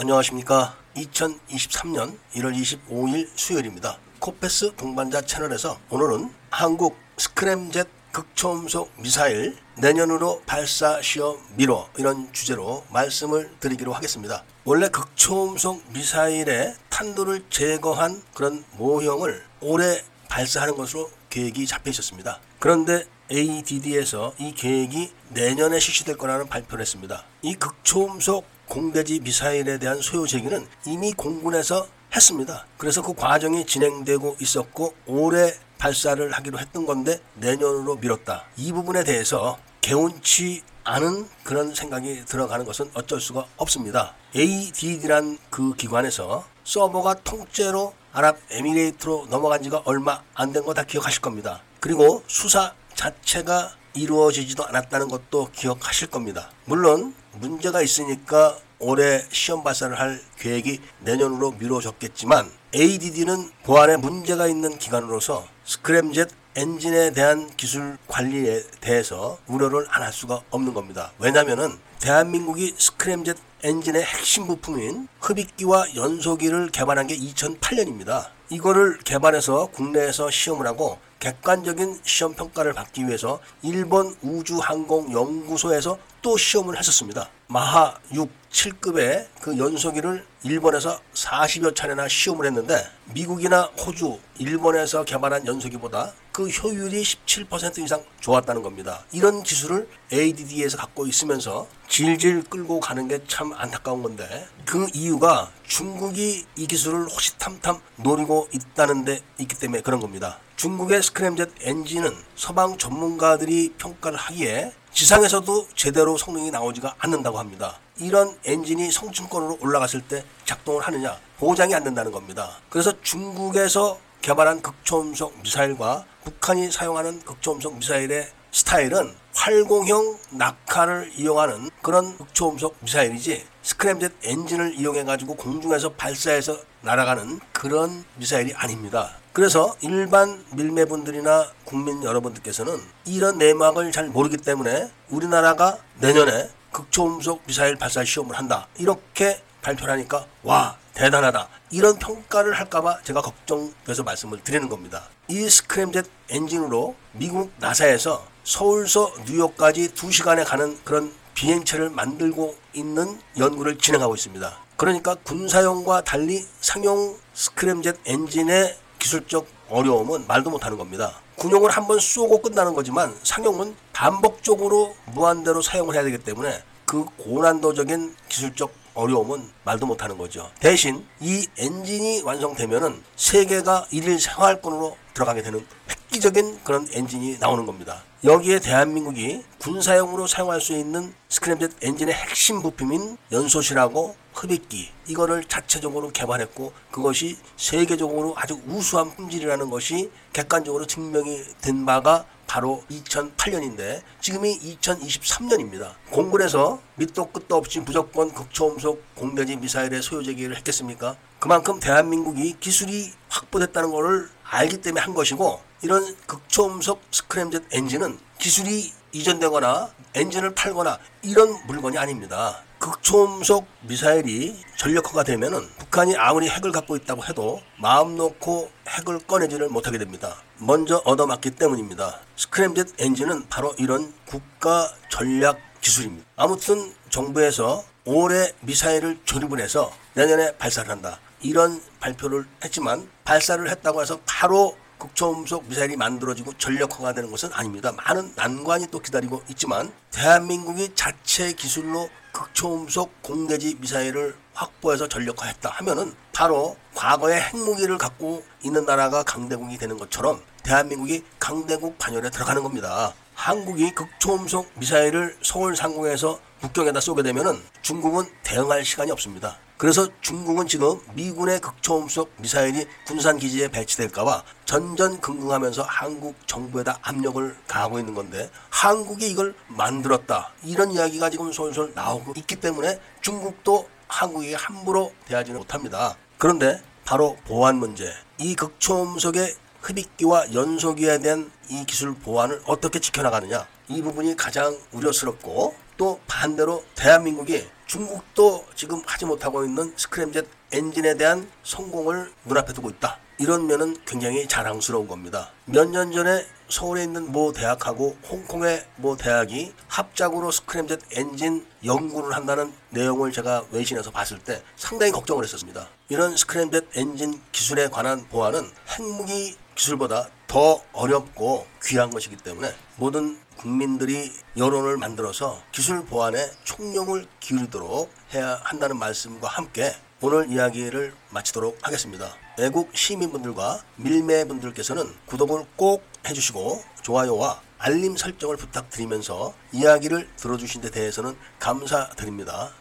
안녕하십니까. 2023년 1월 25일 수요일입니다. 코페스 동반자 채널에서 오늘은 한국 스크램젯 극초음속 미사일 내년으로 발사 시험 미뤄 이런 주제로 말씀을 드리기로 하겠습니다. 원래 극초음속 미사일의 탄도를 제거한 그런 모형을 올해 발사하는 것으로 계획이 잡혀 있었습니다. 그런데 ADD에서 이 계획이 내년에 실시될 거라는 발표를 했습니다. 이 극초음속 공대지 미사일에 대한 소요 제기는 이미 공군에서 했습니다. 그래서 그 과정이 진행되고 있었고 올해 발사를 하기로 했던 건데 내년으로 미뤘다. 이 부분에 대해서 개운치 않은 그런 생각이 들어가는 것은 어쩔 수가 없습니다. ADD란 그 기관에서 서버가 통째로 아랍에미레이트로 넘어간 지가 얼마 안 된 거 다 기억하실 겁니다. 그리고 수사 자체가 이루어지지도 않았다는 것도 기억하실 겁니다. 물론 문제가 있으니까 올해 시험 발사를 할 계획이 내년으로 미뤄졌겠지만 ADD는 보안에 문제가 있는 기관으로서 스크램젯 엔진에 대한 기술 관리에 대해서 우려를 안 할 수가 없는 겁니다. 왜냐하면 대한민국이 스크램젯 엔진의 핵심 부품인 흡입기와 연소기를 개발한 게 2008년입니다. 이거를 개발해서 국내에서 시험을 하고 객관적인 시험 평가를 받기 위해서 일본 우주항공연구소에서 또 시험을 했었습니다. 마하 6, 7급의 그 연소기를 일본에서 40여 차례나 시험을 했는데 미국이나 호주, 일본에서 개발한 연소기보다 그 효율이 17% 이상 좋았다는 겁니다. 이런 기술을 ADD에서 갖고 있으면서 질질 끌고 가는 게 참 안타까운 건데 그 이유가 중국이 이 기술을 호시탐탐 노리고 있다는 데 있기 때문에 그런 겁니다. 중국의 스크램젯 엔진은 서방 전문가들이 평가를 하기에 지상에서도 제대로 성능이 나오지가 않는다고 합니다. 이런 엔진이 성층권으로 올라갔을 때 작동을 하느냐 보장이 안 된다는 겁니다. 그래서 중국에서 개발한 극초음속 미사일과 북한이 사용하는 극초음속 미사일의 스타일은 활공형 낙하를 이용하는 그런 극초음속 미사일이지 스크램젯 엔진을 이용해 가지고 공중에서 발사해서 날아가는 그런 미사일이 아닙니다. 그래서 일반 밀매분들이나 국민 여러분들께서는 이런 내막을 잘 모르기 때문에 우리나라가 내년에 극초음속 미사일 발사 시험을 한다. 이렇게 발표를 하니까 와 대단하다. 이런 평가를 할까봐 제가 걱정돼서 말씀을 드리는 겁니다. 이 스크램젯 엔진으로 미국 나사에서 서울서 뉴욕까지 2시간에 가는 그런 비행체를 만들고 있는 연구를 진행하고 있습니다. 그러니까 군사용과 달리 상용 스크램젯 엔진의 기술적 어려움은 말도 못하는 겁니다. 군용은 한번 쏘고 끝나는 거지만 상용은 반복적으로 무한대로 사용을 해야 되기 때문에 그 고난도적인 기술적 어려움은 말도 못하는 거죠. 대신 이 엔진이 완성되면은 세계가 일일 생활권으로 들어가게 되는 획기적인 그런 엔진이 나오는 겁니다. 여기에 대한민국이 군사용으로 사용할 수 있는 스크램젯 엔진의 핵심 부품인 연소실하고 흡입기 이거를 자체적으로 개발했고 그것이 세계적으로 아주 우수한 품질이라는 것이 객관적으로 증명이 된 바가 바로 2008년인데 지금이 2023년입니다. 공군에서 밑도 끝도 없이 무조건 극초음속 공대지 미사일의 소요 제기를 했겠습니까? 그만큼 대한민국이 기술이 확보됐다는 것을 알기 때문에 한 것이고 이런 극초음속 스크램젯 엔진은 기술이 이전되거나 엔진을 팔거나 이런 물건이 아닙니다. 극초음속 미사일이 전력화가 되면은 북한이 아무리 핵을 갖고 있다고 해도 마음 놓고 핵을 꺼내지를 못하게 됩니다. 먼저 얻어맞기 때문입니다. 스크램젯 엔진은 바로 이런 국가 전략 기술입니다. 아무튼 정부에서 올해 미사일을 조립을 해서 내년에 발사를 한다. 이런 발표를 했지만 발사를 했다고 해서 바로 극초음속 미사일이 만들어지고 전력화가 되는 것은 아닙니다. 많은 난관이 또 기다리고 있지만 대한민국이 자체 기술로 극초음속 공대지 미사일을 확보해서 전력화했다 하면은 바로 과거의 핵무기를 갖고 있는 나라가 강대국이 되는 것처럼 대한민국이 강대국 반열에 들어가는 겁니다. 한국이 극초음속 미사일을 서울 상공에서 북경에다 쏘게 되면은 중국은 대응할 시간이 없습니다. 그래서 중국은 지금 미군의 극초음속 미사일이 군산 기지에 배치될까봐 전전긍긍하면서 한국 정부에다 압력을 가하고 있는 건데 한국이 이걸 만들었다. 이런 이야기가 지금 솔솔 나오고 있기 때문에 중국도 한국에게 함부로 대하지는 못합니다. 그런데 바로 보안 문제, 이 극초음속의 흡입기와 연소기에 대한 이 기술 보안을 어떻게 지켜나가느냐. 이 부분이 가장 우려스럽고 또 반대로 대한민국이 중국도 지금 하지 못하고 있는 스크램젯 엔진에 대한 성공을 눈앞에 두고 있다. 이런 면은 굉장히 자랑스러운 겁니다. 몇 년 전에 서울에 있는 모 대학하고 홍콩의 모 대학이 합작으로 스크램젯 엔진 연구를 한다는 내용을 제가 외신에서 봤을 때 상당히 걱정을 했었습니다. 이런 스크램젯 엔진 기술에 관한 보안은 핵무기 기술보다 더 어렵고 귀한 것이기 때문에 모든 국민들이 여론을 만들어서 기술 보안에 총력을 기울이도록 해야 한다는 말씀과 함께 오늘 이야기를 마치도록 하겠습니다. 외국 시민분들과 밀매분들께서는 구독을 꼭 해주시고 좋아요와 알림 설정을 부탁드리면서 이야기를 들어주신 데 대해서는 감사드립니다.